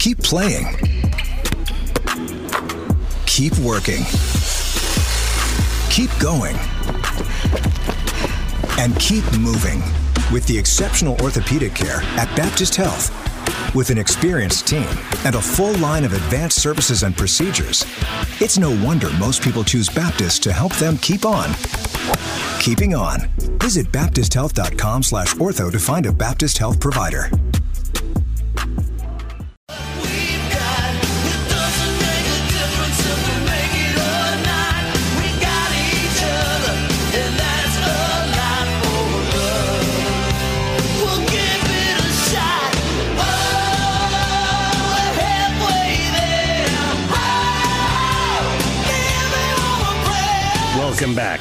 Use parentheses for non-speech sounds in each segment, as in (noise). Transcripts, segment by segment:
Keep playing. Keep working. Keep going. And keep moving with the exceptional orthopedic care at Baptist Health. With an experienced team and a full line of advanced services and procedures, it's no wonder most people choose Baptist to help them keep on. Keeping on. Visit baptisthealth.com slash ortho to find a Baptist Health provider.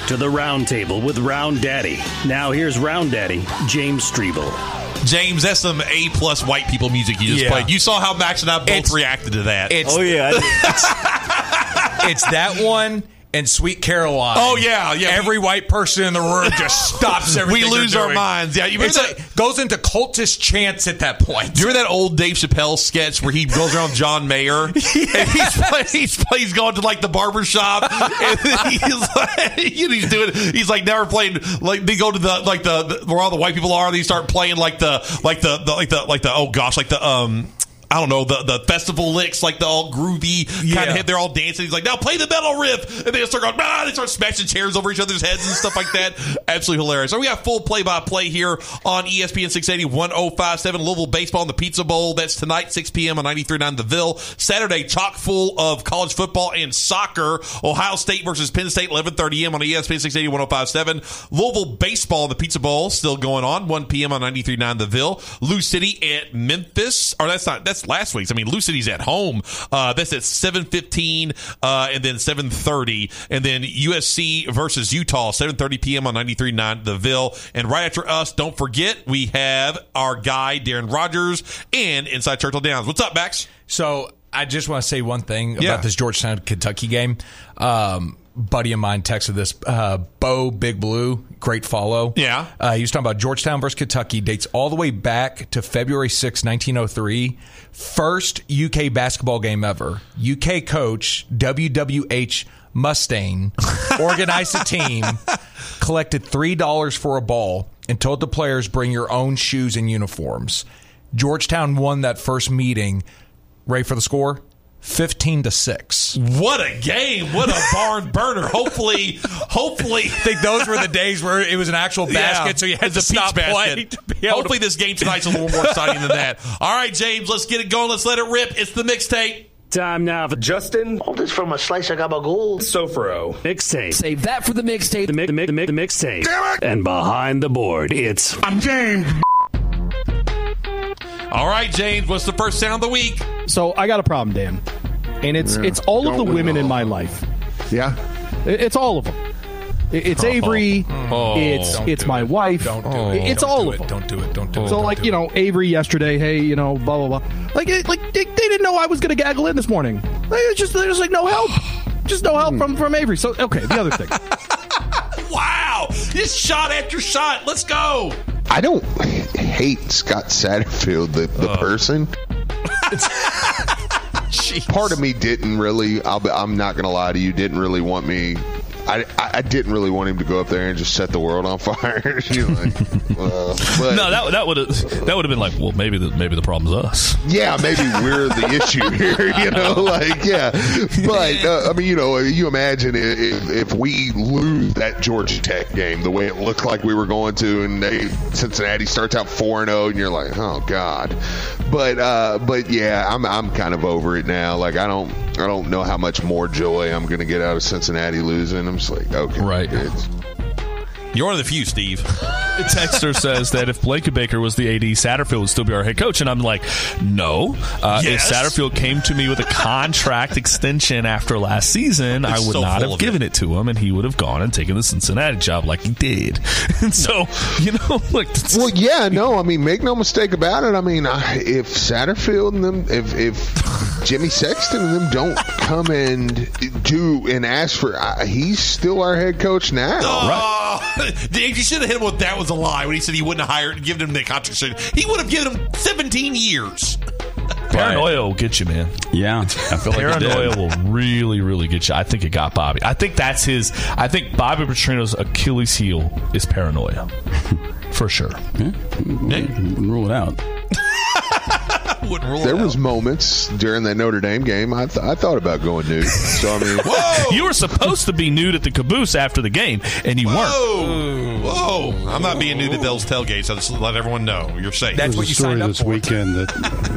To the Roundtable with Round Daddy. Now here's Round Daddy, James Strebel. James, that's some A plus white people music you just Yeah. played. You saw how Max and I both It's- reacted to that. It's, Oh yeah, (laughs) it's that one and Sweet Caroline. Oh, yeah, yeah. Every white person in the room (laughs) just stops everything. We lose our minds. Yeah, you It's that- like, goes into cultist chants at that point. Do you remember that old Dave Chappelle sketch where he goes around John Mayer (laughs) and he's, play, he's, he's going to like the barber shop and he's like, (laughs) he's doing he's like never playing like they go to the like the, the where all the white people are and they start playing like the like the, the like the like the oh gosh like the um I don't know the the festival licks like the all groovy kind of hit. They're all dancing. He's like, now play the metal riff, and they start going, ah, they start smashing chairs over each other's heads and stuff like that. (laughs) Absolutely hilarious. So we got full play by play here on ESPN 680 1057 Louisville baseball in the Pizza Bowl. That's tonight 6 p.m. on 93.9 The Ville. Saturday chock full of college football and soccer. Ohio State versus Penn State 11:30 a.m. on ESPN 680 1057. Louisville baseball in the Pizza Bowl still going on 1 p.m. on 93.9 The Ville. Lou City at Memphis. Or that's not that's last week's. I mean, Lou City's at home. Uh, that's at 7:15 uh, and then 7:30, and then USC versus Utah 7:30 p.m. on 93.9 The Ville. And right after us, don't forget we have our guy Darren Rogers and Inside Churchill Downs. What's up, Max? So I just want to say one thing Yeah. about this Georgetown Kentucky game. Um, buddy of mine texted this. Uh, Bo Big Blue, great follow. Yeah. uh, he was talking about Georgetown versus Kentucky. Dates all the way back to February 6, 1903. First UK basketball game ever. UK coach WWH Mustaine (laughs) organized a team, collected three dollars for a ball, and told the players bring your own shoes and uniforms. Georgetown won that first meeting. Ready for the score? 15 to 6. What a game! What a barn (laughs) burner! Hopefully, hopefully. I (laughs) think those were the days where it was an actual basket, so you had to stop play to Hopefully, to- this game tonight's a little more exciting than that. (laughs) All right, James, let's get it going. Let's let it rip. It's the mixtape. time now for Justin, all this from a slice of gabagool. Sofro mixtape. Save that for the mixtape. The, mi- the, mi- the, mi- the mixtape. And behind the board, it's I'm James. All right, James, what's the first sound of the week? So I got a problem, Dan, and it's it's all of the women in my life. Yeah. It's all of them. I- It's uh-huh. Avery. Mm-hmm. Oh. it's Don't it's my it. wife. Don't do I- it. It's Don't all do of it. them. Don't do it. Don't do it. So Don't like do you it. know Avery yesterday. Hey, you know blah blah blah. Like it, like they, they didn't know I was going to gaggle in this morning. Like, it's just there's like no help. Just no help hmm. from from Avery. So okay, the other thing. (laughs) Wow, just shot after shot. Let's go. I don't hate Scott Satterfield, the, the person. (laughs) Part of me didn't really. Be, I'm not to lie to you. Didn't really want me. I, I, I didn't really want him to go up there and just set the world on fire. (laughs) you know, like, uh, but No, that that would have that would have been like, well, maybe the maybe the problem's us. yeah, maybe we're the (laughs) issue here. You know, like yeah. But uh, I mean, you know, you imagine if, if we lose that Georgia Tech game the way it looked like we were going to, and they Cincinnati starts out four and zero, and you're like, oh god. But uh, but yeah, I'm I'm kind of over it now. Like I don't I don't know how much more joy I'm going to get out of Cincinnati losing. I'm just like, okay, Right. It's, You're one of the few, Steve. The texter says that if Blake Baker was the AD, Satterfield would still be our head coach, and I'm like, no. Uh, Yes. If Satterfield came to me with a contract extension after last season, I would so not have given it. to him, and he would have gone and taken the Cincinnati job like he did. (laughs) And so, you know, (laughs) like, Well, yeah, no. I mean, make no mistake about it. I mean, I, if Satterfield and them, if if Jimmy Sexton and them don't come and do and ask for, uh, he's still our head coach now. Oh, Dave, (laughs) you should have hit him with that was a lie when he said he wouldn't have hired, and given him the contract. He would have given him 17 years. (laughs) paranoia will get you, man. Yeah, I feel like. Paranoia will really, really get you. I think it got Bobby. I think that's his. I think Bobby Petrino's Achilles heel is paranoia, (laughs) for sure. Wouldn't rule it out. Wouldn't rule There it was out. moments during that Notre Dame game I, th- I thought about going nude. So I mean, Whoa! (laughs) You were supposed to be nude at the caboose after the game, and you weren't. Whoa! Whoa! I'm not being new to Bell's tailgate, so just let everyone know you're safe. That's There's what a you story signed up this for. weekend that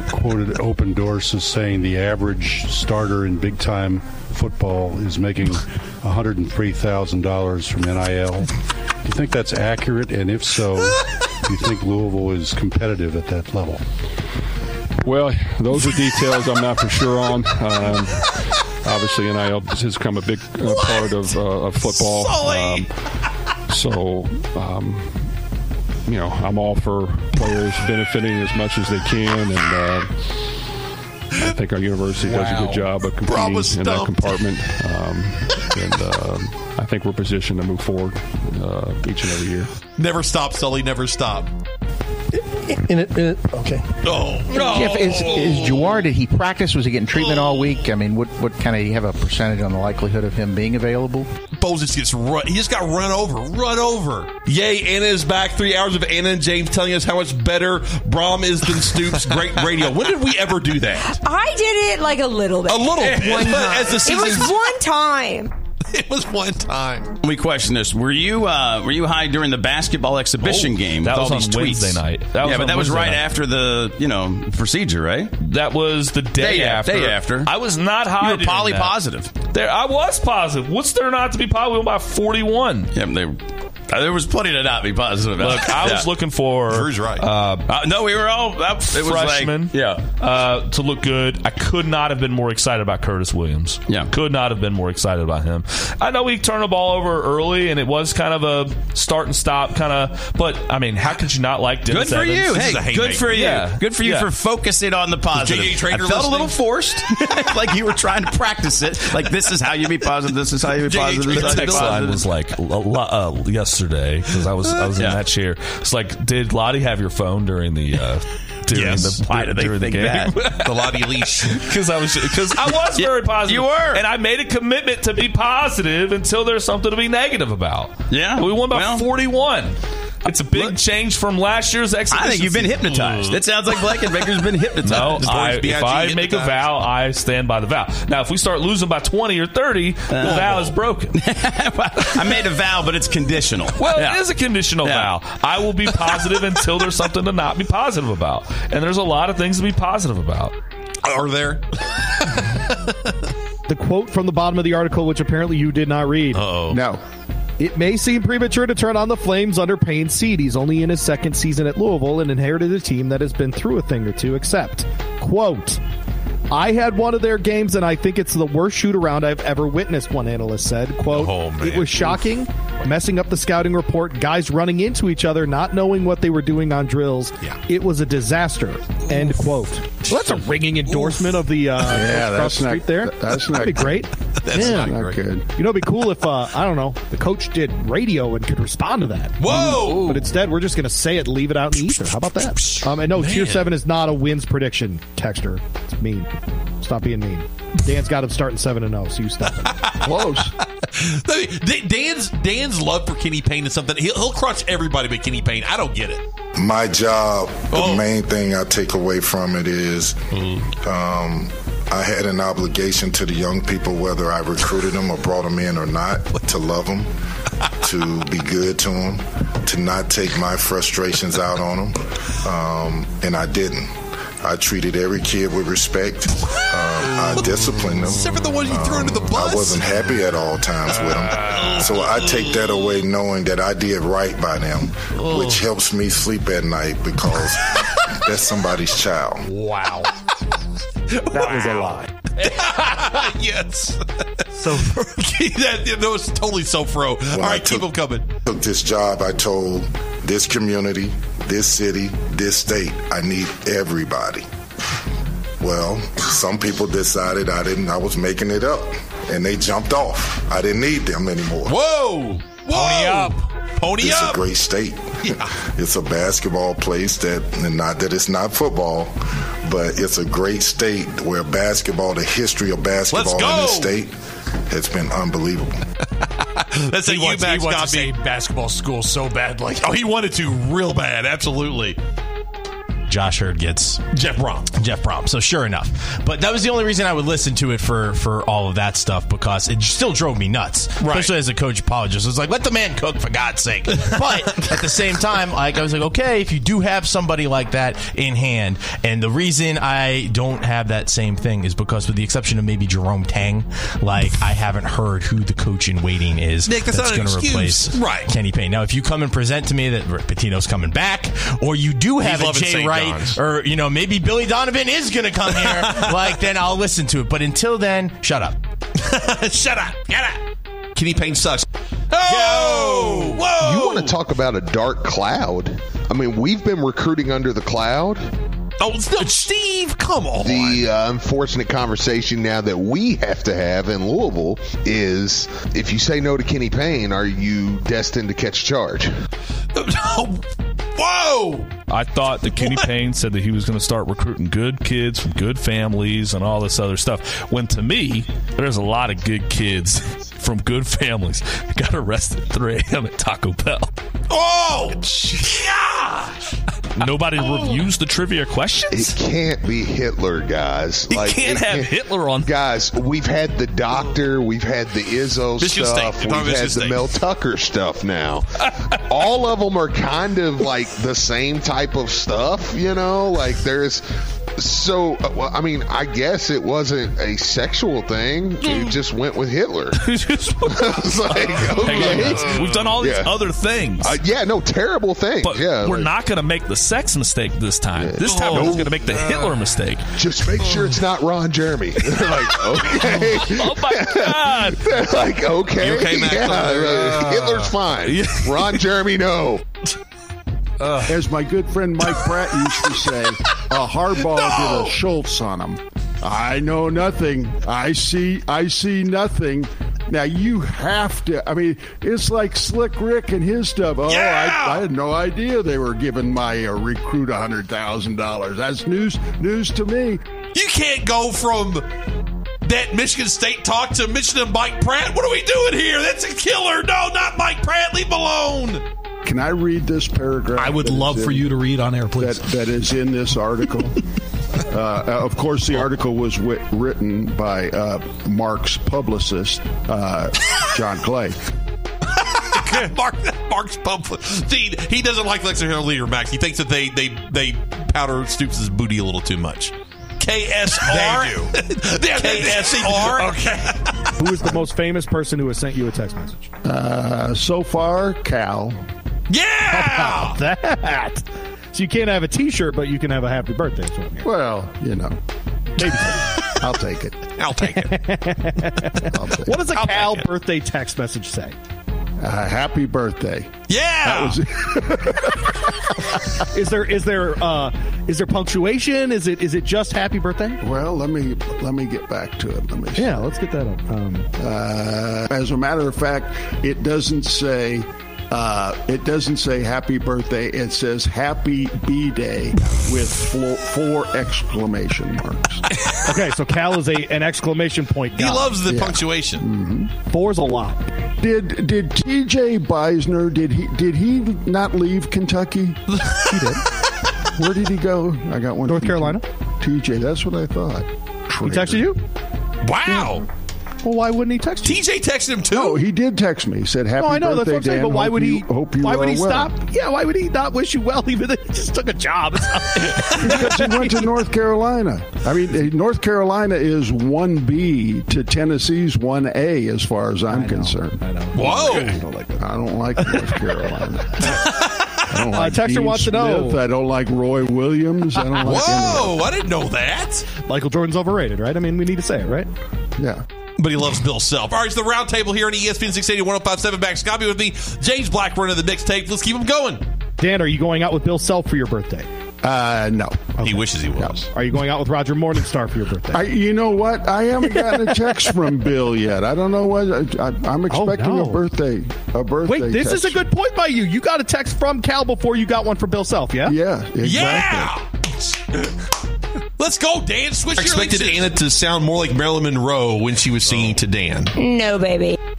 (laughs) quoted Opendorse as saying the average starter in big time football is making $103,000 from NIL. Do you think that's accurate? And if so, do you think Louisville is competitive at that level? Well, those are details I'm not for sure on. Um, obviously, NIL has become a big uh, part of, uh, of football. Um, so, um, you know, I'm all for players benefiting as much as they can, and uh, I think our university does a good job of competing was in that compartment. Um, and um I think we're positioned to move forward uh, each and every year. Never stop, Sully. Never stop. In it, in it, okay. Oh no! Jeff, is, is Jawhar, did he practice? Was he getting treatment all week? I mean, what, what kind of, you have a percentage on the likelihood of him being available? Bowles gets run. He just got run over. Run over. Yay, Anna is back. Three hours of Anna and James telling us how much better Brohm is than Stoops. Great radio. When did we ever do that? I did it like a little bit. A little bit. One But time. as the it was one time. (laughs) It was one time. We question this. Were you uh, were you high during the basketball exhibition Oh, game? that with was all on these tweets? Wednesday night. That was yeah, but on that was right night. after the you know procedure, right? That was the day, Day- after. day after. I was not high. You were during poly positive. There, I was positive. What's there not to be positive We're about? Forty-one. Yeah, they, there was plenty to not be positive about. Look, I was looking for. Drew's right. Uh, Uh, no, we were all. Uh, it was freshman, like yeah. uh, to look good. I could not have been more excited about Curtis Williams. Yeah. could not have been more excited about him. I know we turned the ball over early, and it was kind of a start and stop kind of. But I mean, how could you not like Good for Evans? you. This Hey, good for you. Yeah. Good for you Yeah. for focusing on the positive. J.J. Traynor I felt a little forced, (laughs) like you were trying to practice it. Like this is how you be positive. This is how you be positive. The is how you be text line was like uh, yesterday because I was I was in Yeah. that chair. It's like, did Lottie have your phone during the uh, during Yes. the Why do they during the think game? that? The Lottie leash. (laughs) Because I was because I was Yeah, very positive. you were. and I made a commitment to be positive until there's something to be negative about. Yeah. we won by Well- 41. It's a big change from last year's exhibition. I think you've been hypnotized. It sounds like Blankenbaker's been hypnotized. No, I, if I you make a vow, I stand by the vow. Now, if we start losing by 20 or 30, the oh, vow is broken. (laughs) I made a vow, but it's conditional. Well, Yeah. it is a conditional Yeah. vow. I will be positive until there's something to not be positive about. And there's a lot of things to be positive about. Are there? (laughs) The quote from the bottom of the article, which apparently you did not read. Oh. No. It may seem premature to turn on the flames under Payne's seat. He's only in his second season at Louisville and inherited a team that has been through a thing or two, except, quote, I had one of their games and I think it's the worst shoot around I've ever witnessed, one analyst said. Quote, Oh, it was shocking, messing up the scouting report, guys running into each other, not knowing what they were doing on drills. Yeah. It was a disaster. End quote. Well, that's a ringing endorsement of the uh, Yeah, that's the not- there. that's That'd not- be great. (laughs) That's Yeah. not great. good. You know, it'd be cool if uh, I don't know the coach did radio and could respond to that. Whoa! But instead, we're just going to say it, and leave it out in the ether. How about that? Um, and no, tier seven is not a wins prediction. Texter, it's mean. Stop being mean. Dan's got him starting seven and zero, so you stop it. (laughs) Close. (laughs) I mean, Dan's Dan's love for Kenny Payne is something he'll, he'll crush everybody but Kenny Payne. I don't get it. My job, the Oh. main thing I take away from it is um, I had an obligation to the young people, whether I recruited them or brought them in or not, to love them, (laughs) to be good to them, to not take my frustrations out on them. Um, and I didn't. I treated every kid with respect. Um, I (laughs) disciplined them. Except for the ones you threw under the bus. I wasn't happy at all times with them. So I take that away knowing that I did right by them, which helps me sleep at night because (laughs) that's somebody's child. Wow. (laughs) That was a lie. yes. So that, that was totally so fro. All When I right, keep them coming. Took this job, I told this community, this city, this state, I need everybody. Well, some people decided I didn't. I was making it up, and they jumped off. I didn't need them anymore. Whoa! Pony up! Pony it's up! It's a great state. (laughs) Yeah. it's a basketball place that, and not that it's not football, but it's a great state where basketball, the history of basketball in go! this state, has been unbelievable. (laughs) That's a He wants, UMass he wants to me. say basketball school so badly. Oh, he wanted to real bad. Absolutely. Josh Heird gets Jeff Brohm. Jeff Brohm. So sure enough, but that was the only reason I would listen to it for for all of that stuff because it still drove me nuts. Especially as a coach apologist, it's like let the man cook for God's sake. (laughs) But at the same time, like I was like, okay, if you do have somebody like that in hand, and the reason I don't have that same thing is because, with the exception of maybe Jerome Tang, like I haven't heard who the coach in waiting is Nick, that's an going to replace Right. Kenny Payne. Now, if you come and present to me that Pitino's coming back, or you do have He's a Jay St. Wright, John's. or you know maybe Billy Donovan is going to come here, (laughs) like then I'll listen to it. But until then, shut up. (laughs) Shut up. Get up. Kenny Payne sucks. Oh! Whoa! You want to talk about a dark cloud? I mean, we've been recruiting under the cloud. Oh, no, Steve, come on. The uh, unfortunate conversation now that we have to have in Louisville is if you say no to Kenny Payne, are you destined to catch charge? (laughs) Whoa! I thought that Kenny Payne said that he was going to start recruiting good kids from good families and all this other stuff. When to me, there's a lot of good kids (laughs) from good families that got arrested at 3 a.m. at Taco Bell. Oh! Gosh! Nobody oh. reviews the trivia questions. It can't be Hitler, guys. You can't have Hitler on. Guys, we've had the doctor, we've had the Izzo Michigan stuff, State. we've had the State. Mel Tucker stuff now. All of them are kind of like the same type of stuff, you know? Like there's so, uh, well, I mean, I guess it wasn't a sexual thing. It just went with Hitler. (laughs) Just- (laughs) I was like, (laughs) okay. We've done all these Yeah. other things. Uh, yeah, no, terrible things. but yeah, we're like- not going to make the sex mistake this time. This time we're No. going to make the Hitler mistake. Just make sure it's not Ron Jeremy. like, okay. Oh my God! Like, okay, You okay, Max? yeah, uh, Hitler's fine. Ron Jeremy, no. As my good friend Mike Pratt used to say, a hardball did a Schultz on him. I know nothing. I see. I see nothing. Now you have to. I mean, it's like Slick Rick and his stuff. Oh, Yeah! I, I had no idea they were giving my uh, recruit a hundred thousand dollars. That's news. News to me. You can't go from that Michigan State talk to Michigan Mike Pratt. What are we doing here? That's a killer. No, not Mike Pratt. Leave him alone. Can I read this paragraph? I would love for in- you to read on air, please. that, that is in this article. (laughs) uh, of course, the article was wi- written by uh, Mark's publicist, uh, John Clay. (laughs) Mark, Mark's pump. See, he doesn't like Lexington leader Max. He thinks that they they they powder Stoops' booty a little too much. KSR. They do. (laughs) KSR. Okay. Who is the most famous person who has sent you a text message? Uh, so far, Cal. Yeah. (laughs) That. So you can't have a T-shirt, but you can have a happy birthday. That's what I'm hearing. Well, you know, Maybe. (laughs) I'll take it. I'll take it. (laughs) I'll take What does a I'll Cal take it. birthday text message say? Uh, happy birthday. Yeah. Is there is there uh, is there punctuation? Is it is it just happy birthday? Well, let me let me get back to it. Let me. Yeah, let's get that up. Um, Uh, as a matter of fact, it doesn't say. Uh, it doesn't say happy birthday. It says happy B day with four, four exclamation marks. (laughs) okay, so Cal is a an exclamation point. He loves the Yeah. punctuation. Four's a lot. Did did T.J. Beisner did he did he not leave Kentucky? (laughs) He did. Where did he go? I got one. North Carolina. T.J. That's what I thought. He texted you? Wow. Well, why wouldn't he text you? TJ texted him too. No, he did text me. He said, "Happy No, I know that's birthday, what I'm saying. Dan. But why Hope would you- he? Hope you why would he well." stop? Yeah, why would he not wish you well? Even though (laughs) he just took a job. (laughs) because he went to North Carolina. I mean, eh, North Carolina is one B to Tennessee's one A, as far as I'm concerned. I know. Whoa! I don't like, I don't like North Carolina. I don't (laughs) Uh, like Texter Dean wants to know- I don't like Roy Williams. I don't like any of Whoa! I didn't know that. Michael Jordan's overrated, right? I mean, we need to say it, right? Yeah. But he loves Bill Self. All right, it's the round table here on ESPN 680 1057 back. Scott be with me. James Black running the mixtape. Let's keep him going. Dan, are you going out with Bill Self for your birthday? Uh, no. He wishes he was. Are you going out with Roger Morningstar for your birthday? I, you know what? I haven't gotten a text from (laughs) Bill yet. I don't know what I, I'm expecting Oh, no. a birthday. A birthday. Wait, this text. is a good point by you. You got a text from Cal before you got one from Bill Self, yeah? Yeah, Yeah! Let's go, Dan. Switch I expected your Anna to sound more like Marilyn Monroe when she was singing to Dan. No, baby. (laughs)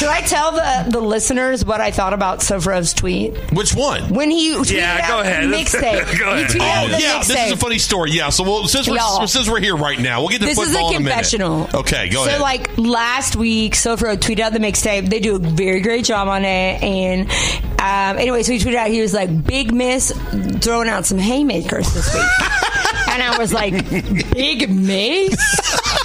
Should I tell the, the listeners what I thought about Sofrov's tweet? Which one? When he tweeted Yeah, go (laughs) out ahead. mixtape. Go ahead. tweeted Oh, the yeah, this is a funny story. Yeah, so we'll, since we're Y'all. since we're here right now, we'll get to This is a football in a minute. confessional. Okay, go so, ahead. So like last week, Sofro tweeted out the mixtape. They do a very great job on it. And um, anyway, so he tweeted out, he was like, "Big Miss throwing out some haymakers this week," (laughs) and I was like, "Big Miss." (laughs)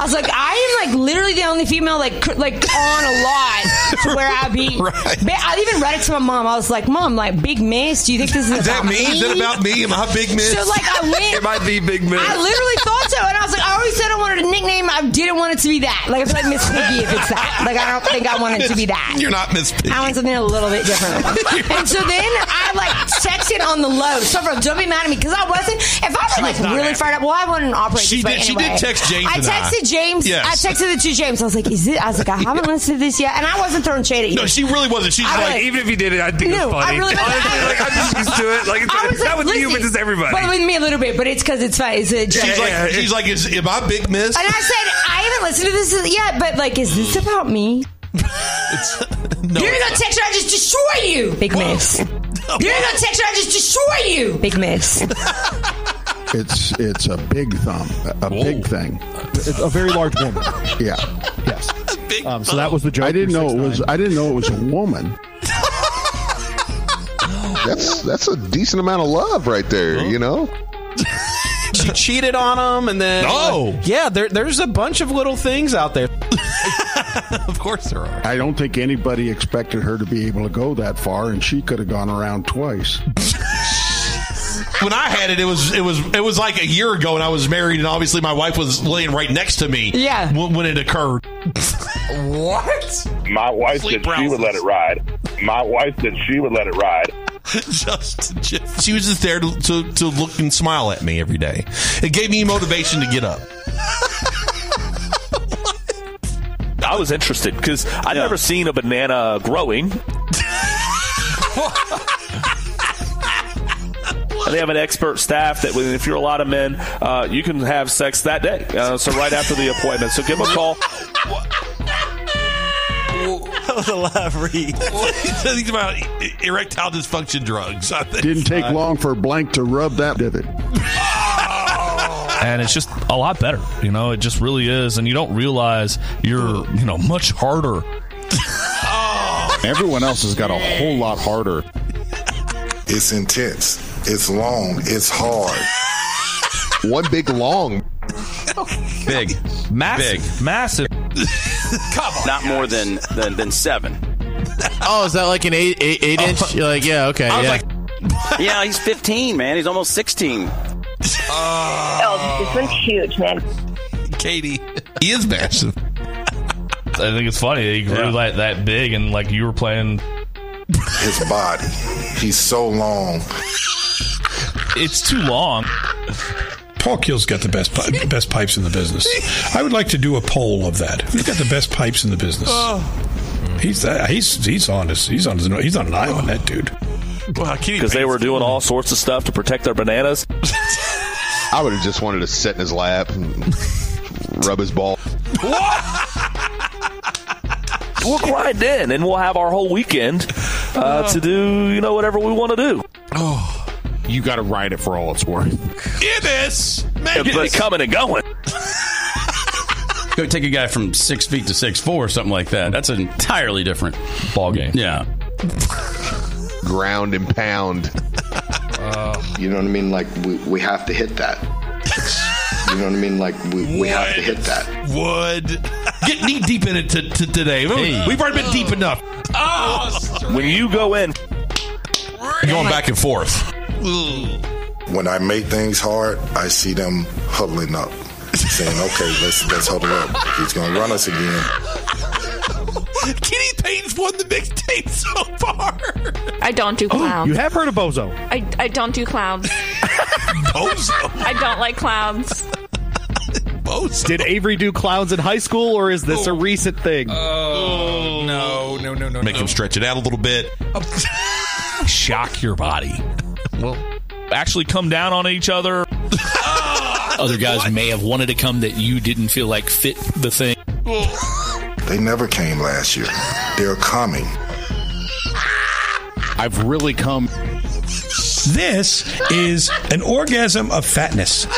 I was like, I am like literally the only female like cr- like on a lot to where I be. Ba- I even read it to my mom. I was like, Mom, like Big Miss. Do you think this is, Is that about me? Is that about me? Am I big miss? So like I (laughs) went. It might be big miss. I literally so, and I was like, I always said I wanted a nickname. I didn't want it to be that. Like I feel like Miss Piggy if it's that. Like I don't think I want it to be that. You're not Miss Piggy. I want something a little bit different. (laughs) and so then I like texted on the low. So from don't be mad at me because I wasn't. If I were was like really happy. fired up, well, I wouldn't operate. She this way did- she did text James I and I. texted James. Yes. I texted it to James. I was like, "Is it?" I was like, "I haven't (laughs) listened to this yet," and I wasn't throwing shade at you. No, she really wasn't. She's I like, even if you did it, I think No, it's I funny. really- Honestly, like, I'm just used to it. Like, it's, I was not like, with you, but just everybody. But with me a little bit, but it's because it's fine. It's a joke. she's like, she's like, is am I big miss? And I said, I haven't listened to this yet, but like, is this about me? (laughs) no, You're gonna text her, I just destroy you, big miss. You're gonna text her, I just destroy you, big miss. It's it's a big thumb, a a big thing. It's a very large woman. (laughs) Yeah. Yes. Um, so that was the joke. I didn't know it was. I didn't know it was a woman. (laughs) That's that's a decent amount of love right there. You know. She (laughs) cheated on him, and then Oh. yeah, there, there's a bunch of little things out there. (laughs) of course there are. I don't think anybody expected her to be able to go that far, and she could have gone around twice. (laughs) When I had it, it was it was it was like a year ago, and I was married, and obviously my wife was laying right next to me. Yeah. when, when it occurred. what? My wife Sleep said she would let it ride. My wife said she would let it ride. (laughs) just, just she was just there to, to to look and smile at me every day. It gave me motivation to get up. I was interested because I'd never seen a banana growing. (laughs) And they have an expert staff that, if you're a lot of men, uh, you can have sex that day. Uh, so right after the appointment. So give them a call. (laughs) That was a live read. (laughs) He's about erectile dysfunction drugs. I think. Didn't take long for Blank to rub that divot. Oh. and it's just a lot better. You know, it just really is, and you don't realize you're you know much harder. Oh. Everyone else has got a whole lot harder. It's intense. It's long. It's hard. One big long. Big, massive, massive. (laughs) Not more than than, than seven. Oh, is that like an eight eight, eight oh. inch? You're like, yeah, okay, I was yeah. like, (laughs) yeah, he's 15, man. He's almost 16. Oh, this one's huge, man. Katie, he is massive. I think it's funny. that He grew like that big, and like you were playing. His body. He's so long. It's too long. Paul Kill's got the best pi- best pipes in the business. I would like to do a poll of that. Who's got the best pipes in the business? He's uh, he's he's on his he's on his, he's on an island. That dude. Because they were doing all sorts of stuff to protect their bananas. (laughs) I would have just wanted to sit in his lap and rub his ball. We'll grind in, and we'll have our whole weekend uh, to do you know whatever we want to do. Oh, you got to ride it for all it's worth. It is. It's coming and going. (laughs) Go take a guy from six feet to six four, or something like that. That's an entirely different ball game. Yeah. Ground and pound. You know what I mean? Like we, we have to hit that. You know what I mean? Like we, we have to hit that. Would get knee deep in it to, to today. We've already been deep enough. Oh, when you go in, going back and forth. When I make things hard, I see them huddling up, saying, "Okay, let's let's huddle up. He's going to run us again." Kenny Payne's won the mixtape so far. I don't do oh, clowns. You have heard of Bozo. I, I don't do clowns. (laughs) Bozo. I don't like clowns. Bozo. Did Avery do clowns in high school, or is this a oh. recent thing? Oh, oh, no, no, no, no. Make no. him stretch it out a little bit. (laughs) Shock your body. Well, actually come down on each other. (laughs) Other guys may have wanted to come that you didn't feel like fit the thing. (laughs) They never came last year. They're coming. I've really come. This is an orgasm of fatness. (laughs)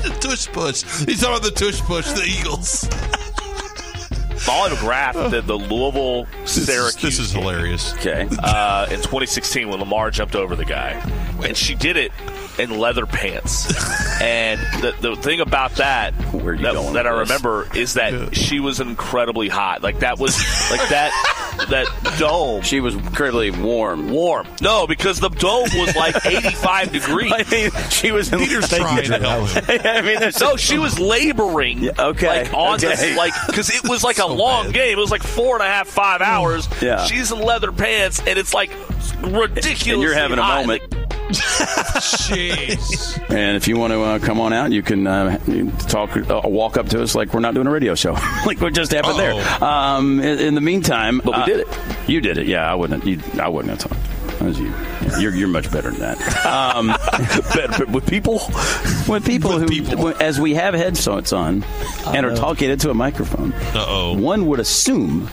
the tush push. He's talking about the tush push, the Eagles. I'll have a graph that the Louisville Syracuse. This is hilarious. Okay. Uh, in 2016, when Lamar jumped over the guy, and she did it in leather pants. and the, the thing about that that, that I remember is that she was incredibly hot. Like that was like that (laughs) that dome. She was incredibly warm. Warm. No, because the dome was like (laughs) 85 degrees. I mean, she was in Peter's trying to help. (laughs) I mean, no, she was laboring. okay, like on okay. this, like because it was like a (laughs) long game. It was like four and a half, five mm, hours. Yeah. she's in leather pants, and it's like ridiculous. And you're having a moment. Jeez. And if you want to uh, come on out, you can uh, talk, uh, walk up to us like we're not doing a radio show, (laughs) like what just happened there. Um, in, in the meantime, But we uh, did it. You did it. Yeah, I wouldn't. You, I wouldn't have talked. Was you. You're, you're much better than that. Um, (laughs) Better with people, with people who, as we have headsets on and are talking into a microphone, Uh-oh. one would assume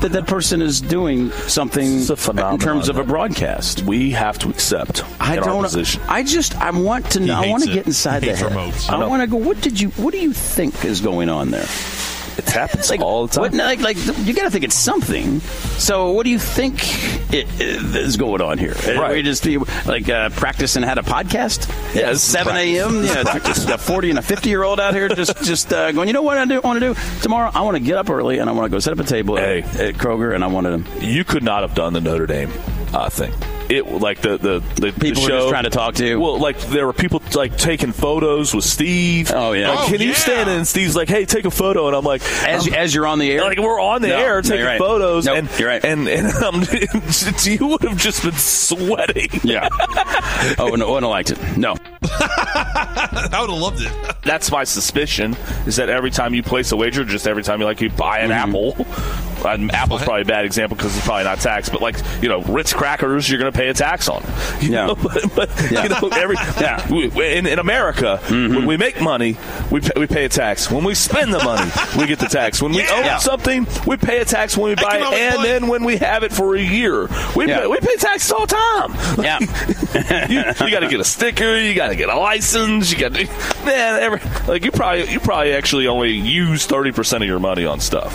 that that person is doing something in terms of a broadcast. We have to accept. I in don't. position. I just. I want to. Know. I want to get inside He the hates head. remotes. I I want to go. What did you? What do you think is going on there? It happens like, all the time. What, like, like you got to think it's something. So, what do you think it, it is going on here? Right. We just be like uh, practicing how to podcast. Yeah, seven a.m. Yeah, just a forty and a fifty year old out here just just uh, going. You know what I do want to do tomorrow? I want to get up early and I want to go set up a table at, at Kroger and I want to. You could not have done the Notre Dame uh, thing. It like the the, the People the were show, just trying to talk to you. Well, like there were people like taking photos with Steve. Oh, yeah. Like, Oh, can you stand in? And Steve's like, "Hey, take a photo," and I'm like, As, I'm- as you're on the air, like we're on the No, air no, taking you're right. photos, Nope, and you're right. and and (laughs) um, (laughs) you would have just been sweating. Yeah. (laughs) oh, no, wouldn't have liked it. No. I would have loved it. That's my suspicion. Is that every time you place a wager, just every time you like you buy an apple. Apple's probably a bad example because it's probably not taxed, but like you know, Ritz crackers, you're going to pay a tax on. (laughs) You Yeah. know, but, but you know, every (laughs) Yeah. we- we- in, in America, mm-hmm. when we make money, we pay, we pay a tax. When we spend the money, we get the tax. When we Yeah. own something, we pay a tax when we buy it, and point. then when we have it for a year, we Yeah. pay, we pay taxes all the time. Yeah. (laughs) you, you got to get a sticker. You got to get a license. You got to man. Every, like you probably you probably actually only use thirty percent of your money on stuff.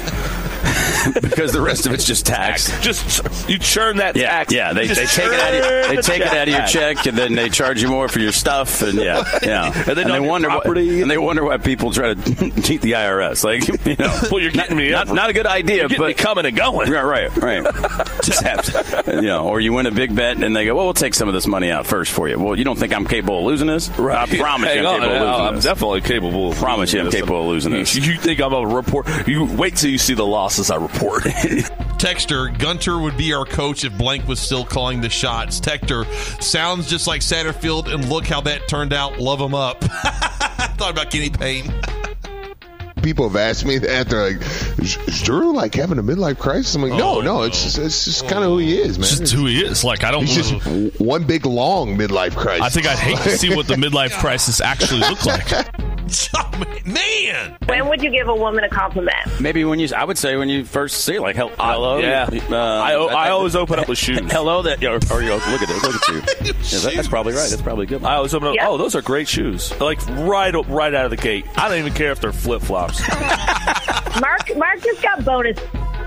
(laughs) because the rest of it's just tax. Just you churn that Yeah, tax. yeah. They, they take it out of your, they take it out of your check, and then they charge you more for your stuff, and yeah, (laughs) yeah. And then they wonder, property. Why, and they wonder why people try to (laughs) cheat the IRS. Like, you know, Well, you're getting me. not, not a good idea, but coming and going. Right, right, right. Just happens. You know, or you win a big bet, and they go, "Well, we'll take some of this money out first for you." Well, you don't think I'm capable of losing this? I promise Hang you, I'm on, capable of losing I'm this. definitely capable. Of Promise you, I'm capable of losing this. You, you think I'm a report? You wait till you see the losses I report. (laughs) Texter, Gunter would be our coach if Blank was still calling the shots. Texter, sounds just like Satterfield, and look how that turned out. Love him up. (laughs) Thought about Kenny Payne. People have asked me that. They're like, "Is is Drew like having a midlife crisis?" I'm like, "No, Oh, no, it's just, it's just kind of who he is, man. It's just who he is. Like I don't. He's just w- one big long midlife crisis." I think I'd hate to see what the midlife (laughs) crisis actually looked like. (laughs) Man, When would you give a woman a compliment? Maybe when you, I would say when you first see, it, like, hel- hello. yeah. uh, I- I always open up with shoes. (laughs) Hello, that, or, or you go, look at it, look at you. (laughs) Yeah, that- that's probably right. That's probably a good. One. I always open up. Yeah. Oh, those are great shoes. Like right, right out of the gate. I don't even care if they're flip flops. Mark Mark just got bonus.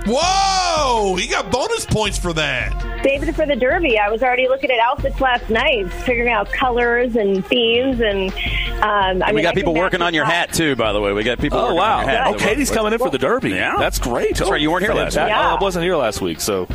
Whoa! He got bonus points for that. Saved it for the Derby. I was already looking at outfits last night, figuring out colors and themes, and um, I we mean, got I people working on your hat too. By the way, we got people. Oh wow! On your hat. Oh, Katie's coming in for the Derby. Yeah. that's great. That's right. You weren't here last week. Fantastic. Yeah. I wasn't here last week, so. Uh,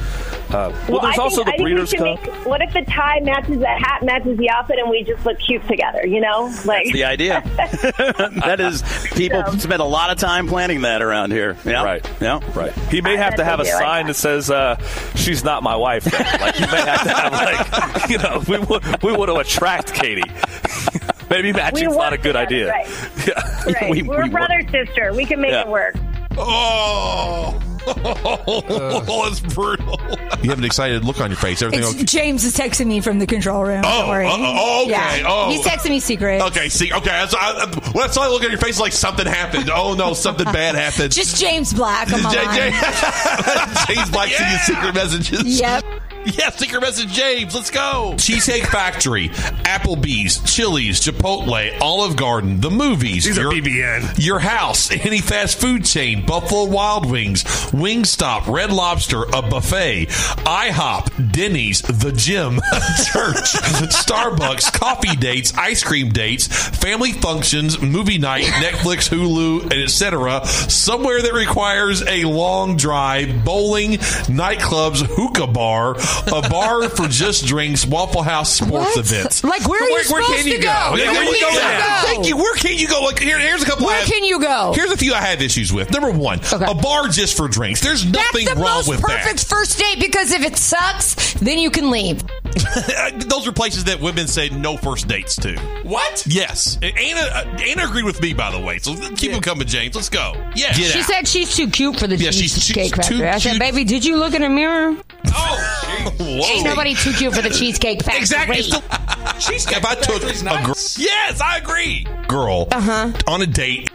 well, Well, there's I also think, the I Breeders' Cup. Make, what if the tie matches the hat matches the outfit, and we just look cute together? You know, like That's the idea. (laughs) that is, people spend a lot of time planning that around here. Yeah. Right. Yeah. Right. He may have to have a like sign that says, uh, "She's not my wife." Then. Like you may have to have, like, (laughs) you know, we would we want to attract Katie. (laughs) Maybe matching's not a good idea. Right. (laughs) Yeah. right. We- We, are we brother sister. We can make Yeah. it work. Oh, that's brutal. You have an excited look on your face. Everything okay? James is texting me from the control room. Oh, Don't worry. uh, oh, okay. Yeah. Oh. He's texting me secrets. Okay, see, okay. That's, I, I, when I saw you look at your face like something happened. Oh no, something bad happened. Just James Black on my J- line. J- James Black sending you secret messages. Yep. (laughs) Yeah, secret message, James. Let's go. Cheesecake Factory, Applebee's, Chili's, Chipotle, Olive Garden, the movies. These are your, BBN. Your house, any fast food chain, Buffalo Wild Wings, Wingstop, Red Lobster, a buffet, IHOP, Denny's, the gym, (laughs) church, Starbucks, coffee dates, ice cream dates, family functions, movie night, Netflix, Hulu, and etc. Somewhere that requires a long drive, bowling, nightclubs, hookah bar, a bar for just drinks, Waffle House sports What? events. Like, where are you supposed can you go? go? Yeah, Where where can you you go? go? Thank you. Where can you go? Like here, here's a couple. Where I have- can you go? Here's a few I have issues with. Number one, a bar just for drinks. There's nothing That's the wrong most with perfect first date because if it sucks, then you can leave. (laughs) Those are places that women say no first dates to. What? Yes, Anna. uh, Anna agreed with me, by the way. So keep them coming, James. Let's go. Yeah, she out. said she's too cute for the Yeah, cheesecake she's factory. too I said, cute. baby, did you look in a mirror? Oh, Whoa. (laughs) Ain't nobody too cute for the cheesecake factory. Exactly. (laughs) cheesecake if I took a girl, yes, I agree. Girl, Uh-huh. on a date.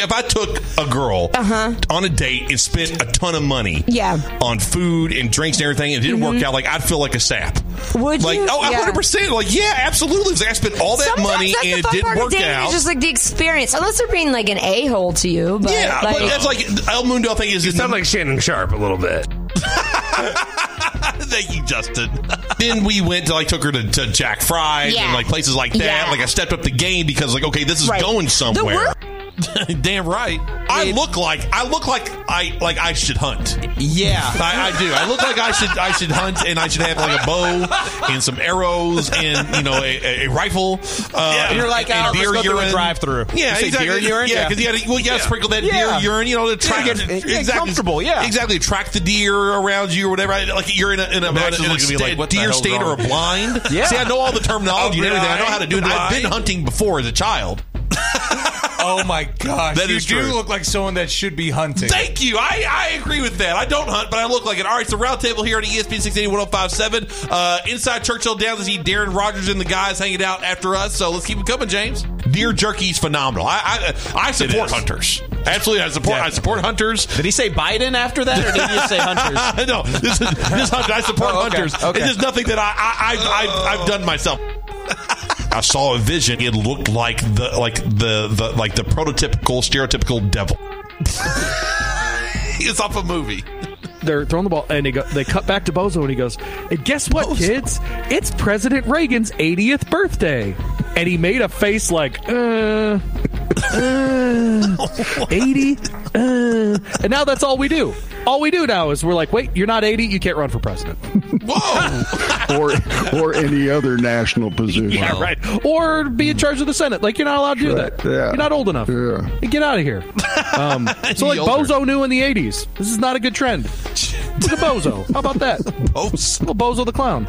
If I took a girl Uh-huh. on a date and spent a ton of money, Yeah. on food and drinks and everything, and it didn't work out, like I'd feel like a sap. Would like, you? oh, Yeah. 100 percent. Like, yeah, absolutely. It's like I spent all that Sometimes money that's and the it didn't part work of out. Is just like the experience, unless they're being like an a hole to you. But yeah, like, but that's like El Mundo thing is. You sound like Shannon Sharpe a little bit. (laughs) Thank you, Justin. then we went to like took her to, to Jack Fry's Yeah. and like places like that. Yeah. Like I stepped up the game because like okay, this is Right. going The somewhere. Wor- (laughs) Damn right. I look like I look like I like I should hunt. Yeah. I, I do. I look like I should I should hunt and I should have like a bow and some arrows and you know a, a rifle. Uh, You're like, and let's deer a urine. drive-through. Yeah, You exactly. deer urine? Yeah, Yeah. because you got to well, you got to Yeah. sprinkle that Yeah. deer urine. You know to track Yeah, get- get comfortable, yeah. exactly. Attract the deer around you or whatever. Like you're in a, in a, Max is in a looking at me sta- like, deer hell's stand or a blind. Yeah. See, I know all the terminology and everything. I know how to do (laughs) it. I've been hunting before as a child. (laughs) Oh my gosh. That you is do true. look like someone that should be hunting. Thank you. I, I agree with that. I don't hunt, but I look like it. All right, so round table here on ESPN 680 1057. Uh, inside Churchill Downs, I see Darren Rogers and the guys hanging out after us. So let's keep it coming, James. Deer jerky is phenomenal. I I, I support hunters. Absolutely, I support. I support hunters. Did he say Biden after that, or did he just say Hunters? (laughs) no, this is this hunter. I support Oh, okay. hunters. Okay. It's just nothing that I, I, I I've, I've done myself. I saw a vision. It looked like the like the, the like the prototypical stereotypical devil. (laughs) it's off a movie. They're throwing the ball, and they go. They cut back to Bozo, and he goes, "And guess what, kids? It's President Reagan's 80th birthday." And he made a face like, "Uh, uh, (laughs) 80, uh." And now that's all we do. All we do now is we're like, "Wait, you're not 80. You can't run for president." Whoa! (laughs) or or any other national position. Yeah, right. Or be in charge of the Senate. Like you're not allowed to do Right, that. yeah. You're not old enough. Yeah. Get out of here. Um, (laughs) so like older. Bozo knew in the '80s. This is not a good trend. Look at Bozo. How about that? (laughs) Bozo. Little Bozo the clown.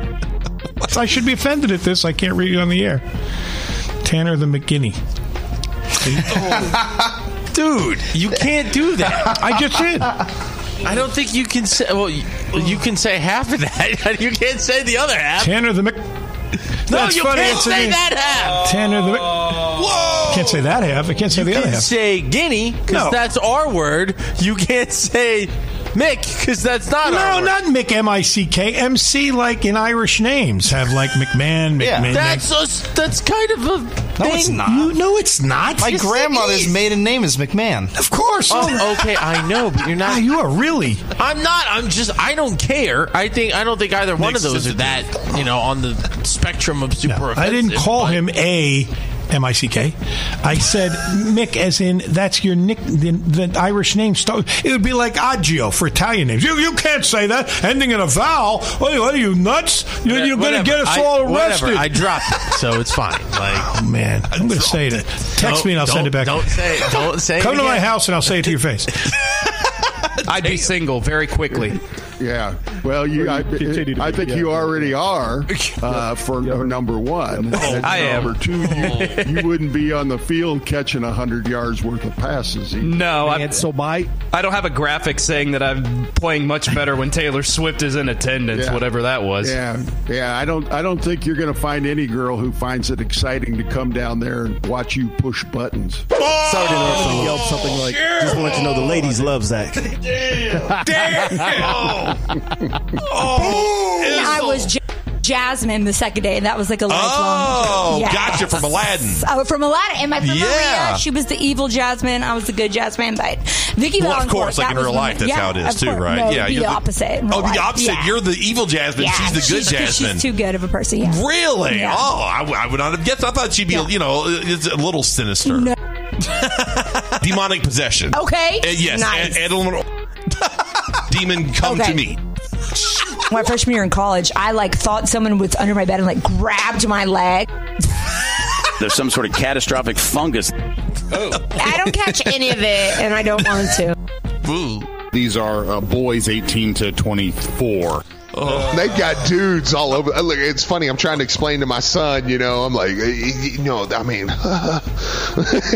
I should be offended at this. I can't read it on the air. Tanner the McGinney. Dude, you can't do that. I just did. I don't think you can say. Well, you, you can say half of that. (laughs) you can't say the other half. Tanner the Mc. That's you funny. can't It's say that half. Tanner the. Whoa! Can't say that half. I can't say the You other can half. say guinea because No. that's our word. You can't say Mick because that's not our No, word. not Mick M I C K. M C like in Irish names have like McMahon, McMahon. That's a, that's kind of a No, thing. it's not. You, no, it's not. My Yes, it grandmother's is. maiden name is McMahon. Of course. Oh, okay, I know, but you're not. Ah, you are really. I'm not. I'm just. I don't care. I think. I don't think either one of those are that. You know, on the spectrum of super. I didn't offensive, call but- him a M I C K. I said Mick, as in that's your nick, the, the Irish name. It would be like Agio for Italian names. You you can't say that ending in a vowel. What, are you, are you nuts? You're, you're going to get us I- all whatever. arrested. I dropped it, so it's fine. Like, (laughs) oh man, I'm going to say it. Text me and I'll send it back. Don't say. it. Don't say. Come to my house and I'll say it to your face. (laughs) I'd be single very quickly. Yeah. Well, you, I, Continue to I be, think yeah. you already are (laughs) uh, for number one. And I am. Number two, you, (laughs) you wouldn't be on the field catching hundred yards worth of passes. either. No, I, so my I don't have a graphic saying that I'm playing much better when Taylor Swift is in attendance, Yeah. whatever that was. Yeah, yeah. I don't. I don't think you're going to find any girl who finds it exciting to come down there and watch you push buttons. Sorry to interrupt. you yelled something like, "Just want to let you know the ladies loves (laughs) that." (laughs) I was J- Jasmine the second day, and that was like a lifelong. Oh, Yes. gotcha from Aladdin. Oh, from Aladdin. And my friend Yeah. Maria, she was the evil Jasmine. I was the good Jasmine. But Vicky Well, of course, like in real life, that's yeah, how it is too, course. right? No, yeah, the you're opposite. in Oh, the opposite. Yeah. You're the evil Jasmine. She's the good she's, Jasmine. She's too good of a person. Yeah. Really? Oh, I, would not have guessed. I thought she'd be, you know, it's a little sinister. No. (laughs) Demonic possession. Okay. Uh, yes. Nice. (laughs) Demon, come Okay. to me. (laughs) My freshman year in college, I like thought someone was under my bed and like grabbed my leg. There's some sort of catastrophic fungus. I don't catch any of it, and I don't want to. These are uh, boys 18 to 24. They've got dudes all over. uh, Look, it's funny. I'm trying to explain to my son. You know, I'm like, (laughs) you know, I mean,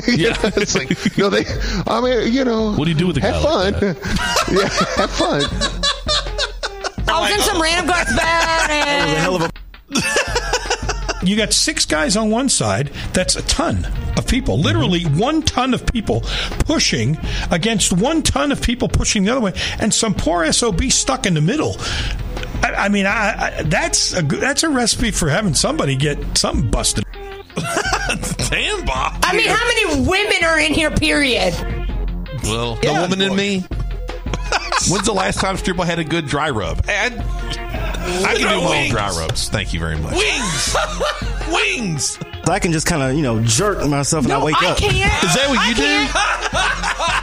yeah, it's like, no, they. I mean, you know, what do you do with a have guy fun? like (laughs) yeah, have fun. I was in some random guy's bed, and (laughs) You got six guys on one side. That's a ton of people. Literally one ton of people pushing against one ton of people pushing the other way, and some poor sob stuck in the middle. I, I mean, I, I, that's a good- that's a recipe for having somebody get something busted. (laughs) Damn, Bob. I mean, how many women are in here? Period. Well, the woman in me. (laughs) When's the last time Struble had a good dry rub? And I can do my own dry rubs. Thank you very much. Wings, (laughs) wings. I can just kind of, you know, jerk myself and I wake I up. can't. Is that what I you can't. do?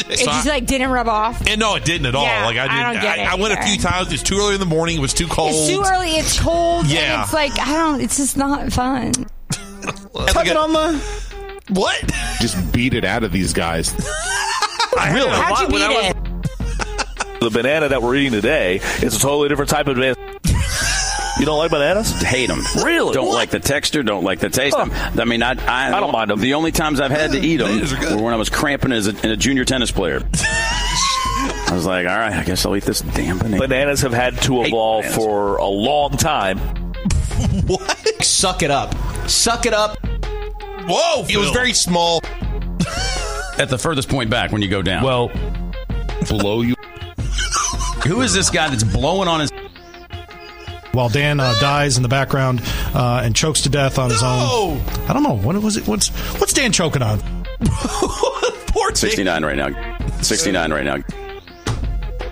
It just like didn't rub off. And no, it didn't at all. Yeah, like I I didn't. don't get I, it I went a few times. It's too early in the morning. It was too cold. It's too early. It's cold. Yeah. And it's like I don't. It's just not fun. Tuck it on the. What? Just beat it out of these guys. (laughs) really? How'd you beat it? The banana that we're eating today is a totally different type of banana. You don't like bananas? Hate them. Really? Don't What? like the texture. Don't like the taste. of 'em. I mean, I, I, I don't mind them. The only times I've had to eat them Bananas are good. were when I was cramping as a, a junior tennis player. (laughs) I was like, all right, I guess I'll eat this damn banana. Bananas have had to evolve bananas. for a long time. (laughs) What? Suck it up. Suck it up. Whoa! It was very small. (laughs) At the furthest point back when you go down. Well, Below you. who is this guy that's blowing on his? While Dan uh, dies in the background uh, and chokes to death on his own. Oh, I don't know what was it. What's what's Dan choking on? (laughs) poor thing. 69 right now. 69 right now.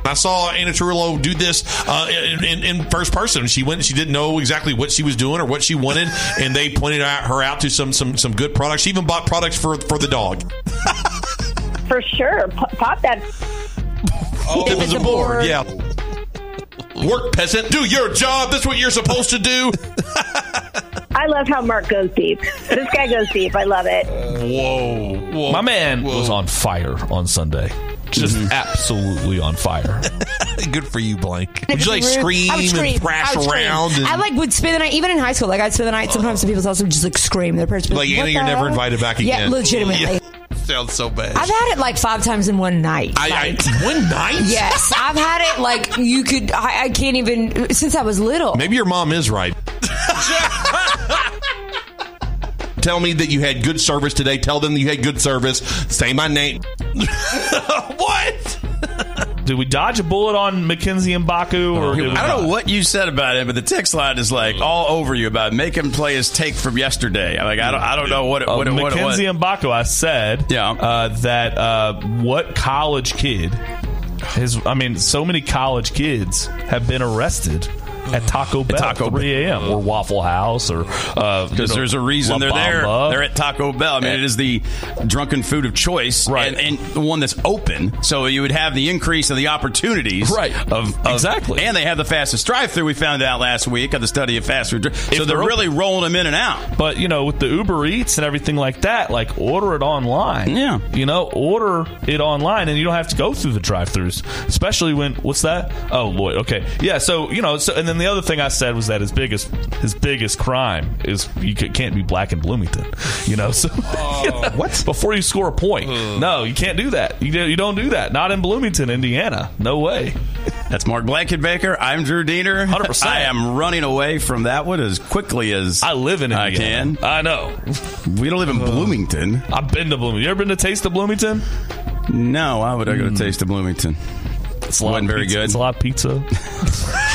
I saw Anna Trullo do this uh, in, in, in first person. She went. She didn't know exactly what she was doing or what she wanted, (laughs) and they pointed out, her out to some some some good products. She even bought products for for the dog. For sure. P- pop that. Oh, it was a board. Yeah. Work, peasant. Do your job. That's what you're supposed to do. (laughs) I love how Mark goes deep. This guy goes deep. I love it. Whoa. Whoa. my man was on fire on Sunday. Just mm-hmm. absolutely on fire. (laughs) Good for you, Blank. Would you like rude. scream would scream. and thrash I around? And, I like would spend the night, even in high school. Like I'd spend the night sometimes uh. in people's house and just like scream. The person would like be Anna, you're the never hell?" invited back again. Yeah, again. legitimately. Yeah sounds so bad. I've had it like five times in one night. I, like, I (laughs) one night? Yes, I've had it like you could. I, I can't even since I was little. Maybe your mom is right. (laughs) Tell me that you had good service today. Tell them that you had good service. Say my name. (laughs) what? Did we dodge a bullet on Mackenzie Mgbako? Or I don't not? know what you said about it, but the text line is like all over you about make him play his take from yesterday. Like I don't, I don't know what it, Uh, it, what it was. Mackenzie Mgbako, I said Yeah. uh, that uh, what college kid his I mean, so many college kids have been arrested at Taco Bell Taco at 3 a.m. or Waffle House or uh, Because there's a reason they're there. They're at Taco Bell. I mean, it is the drunken food of choice, right? And, and the one that's open, so you would have the increase of the opportunities, Right. Of, of- Exactly. and they have the fastest drive-through. We found out last week of the study of fast food. dri- So they're, they're really rolling them in and out. But you know, with the Uber Eats and everything like that, like order it online. Yeah. you know, order it online, and you don't have to go through the drive-throughs. Especially when what's that? Oh, Lloyd. Okay, yeah. So you know, so and then the other thing I said was that his biggest his biggest crime is you can't be black in Bloomington. You know, so (laughs) oh. what before you score a point? Hmm. No, you can't do that. You you don't do that. Not in Bloomington, Indiana. No way. That's Mark Blankenbaker. I'm Drew Deener. 100%. I am running away from that one as quickly as I live in I can. I know. We don't live in uh, Bloomington. I've been to Bloomington. You ever been to Taste of Bloomington? No, why would I go to hmm. Taste of Bloomington? It's Wasn't very pizza. good. It's a lot of pizza. (laughs)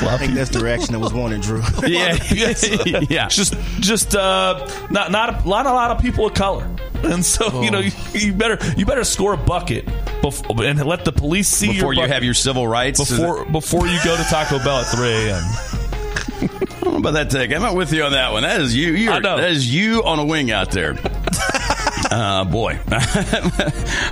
I think that's the reaction that was wanted, Drew. (laughs) Yeah, (laughs) (laughs) yeah. Just, just uh, not not a lot, a lot of people of color, and so you know you, you better you better score a bucket before, and let the police see your Before you have your civil rights, is before before you go to Taco Bell at 3 a.m. I don't know about that take. I'm not with you on that one. That is you. You're, I know. That is you on a wing out there. Uh, boy. (laughs)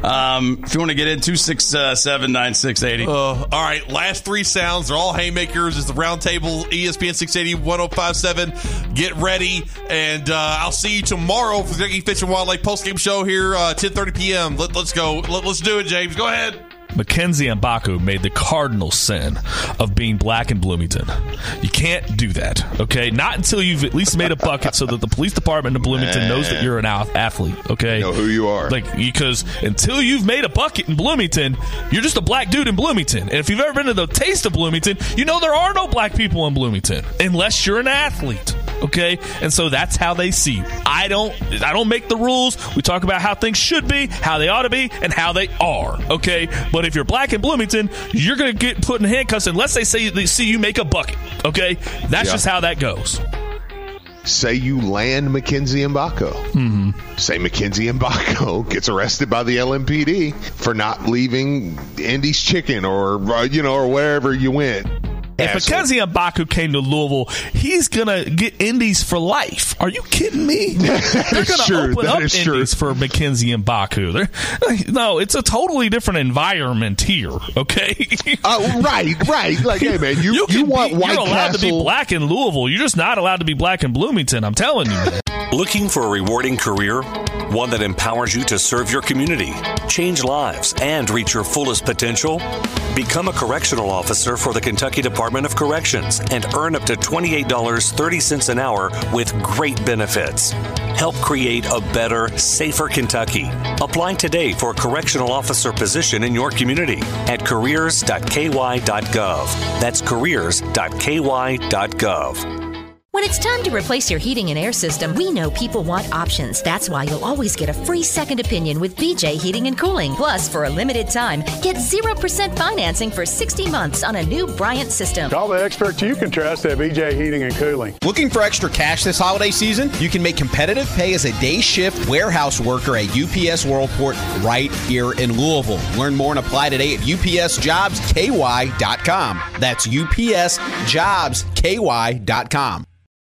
um, if you want to get in, two six uh, seven nine six eighty. Uh, all right, last three sounds. They're all haymakers. It's the roundtable ESPN 680 1057. Get ready, and uh, I'll see you tomorrow for the Fish and Wildlife postgame show here, uh, 10:30 p.m. Let, let's go. Let, let's do it, James. Go ahead. Mackenzie Mgbako made the cardinal sin of being black in Bloomington. You can't do that, okay? Not until you've at least made a bucket so that the police department in Bloomington knows that you're an athlete, okay? Know who you are. Like, because until you've made a bucket in Bloomington, you're just a black dude in Bloomington. And if you've ever been to the Taste of Bloomington, you know there are no black people in Bloomington unless you're an athlete. Okay, and so that's how they see you. I don't. I don't make the rules. We talk about how things should be, how they ought to be, and how they are. Okay, but if you're black in Bloomington, you're to get put in handcuffs unless they say they see you make a bucket. Okay, that's Yeah. just how that goes. Say you land Mackenzie Mgbako. Mm-hmm. Say Mackenzie Mgbako (laughs) gets arrested by the LMPD for not leaving Indi's Chicken or uh, you know or wherever you went. If Asshole. Mackenzie Mgbako came to Louisville, he's gonna get Indi's for life. Are you kidding me? (laughs) They're gonna true. open That up is Indi's for Mackenzie Mgbako. They're, (laughs) no, it's a totally different environment here. Okay, Uh, right, right. Like, hey man, you (laughs) you, can want be, White you're allowed to be black in Louisville. You're just not allowed to be black in Bloomington. I'm telling you. Looking for a rewarding career? One that empowers you to serve your community, change lives, and reach your fullest potential? Become a correctional officer for the Kentucky Department of Corrections and earn up to $28.30 an hour with great benefits. Help create a better, safer Kentucky. Apply today for a correctional officer position in your community at careers.ky.gov. That's careers.ky.gov. When it's time to replace your heating and air system, we know people want options. That's why you'll always get a free second opinion with BJ Heating and Cooling. Plus, for a limited time, get 0% financing for 60 months on a new Bryant system. Call the experts you can trust at BJ Heating and Cooling. Looking for extra cash this holiday season? You can make competitive pay as a day shift warehouse worker at UPS Worldport right here in Louisville. Learn more and apply today at upsjobsky.com. That's upsjobsky.com.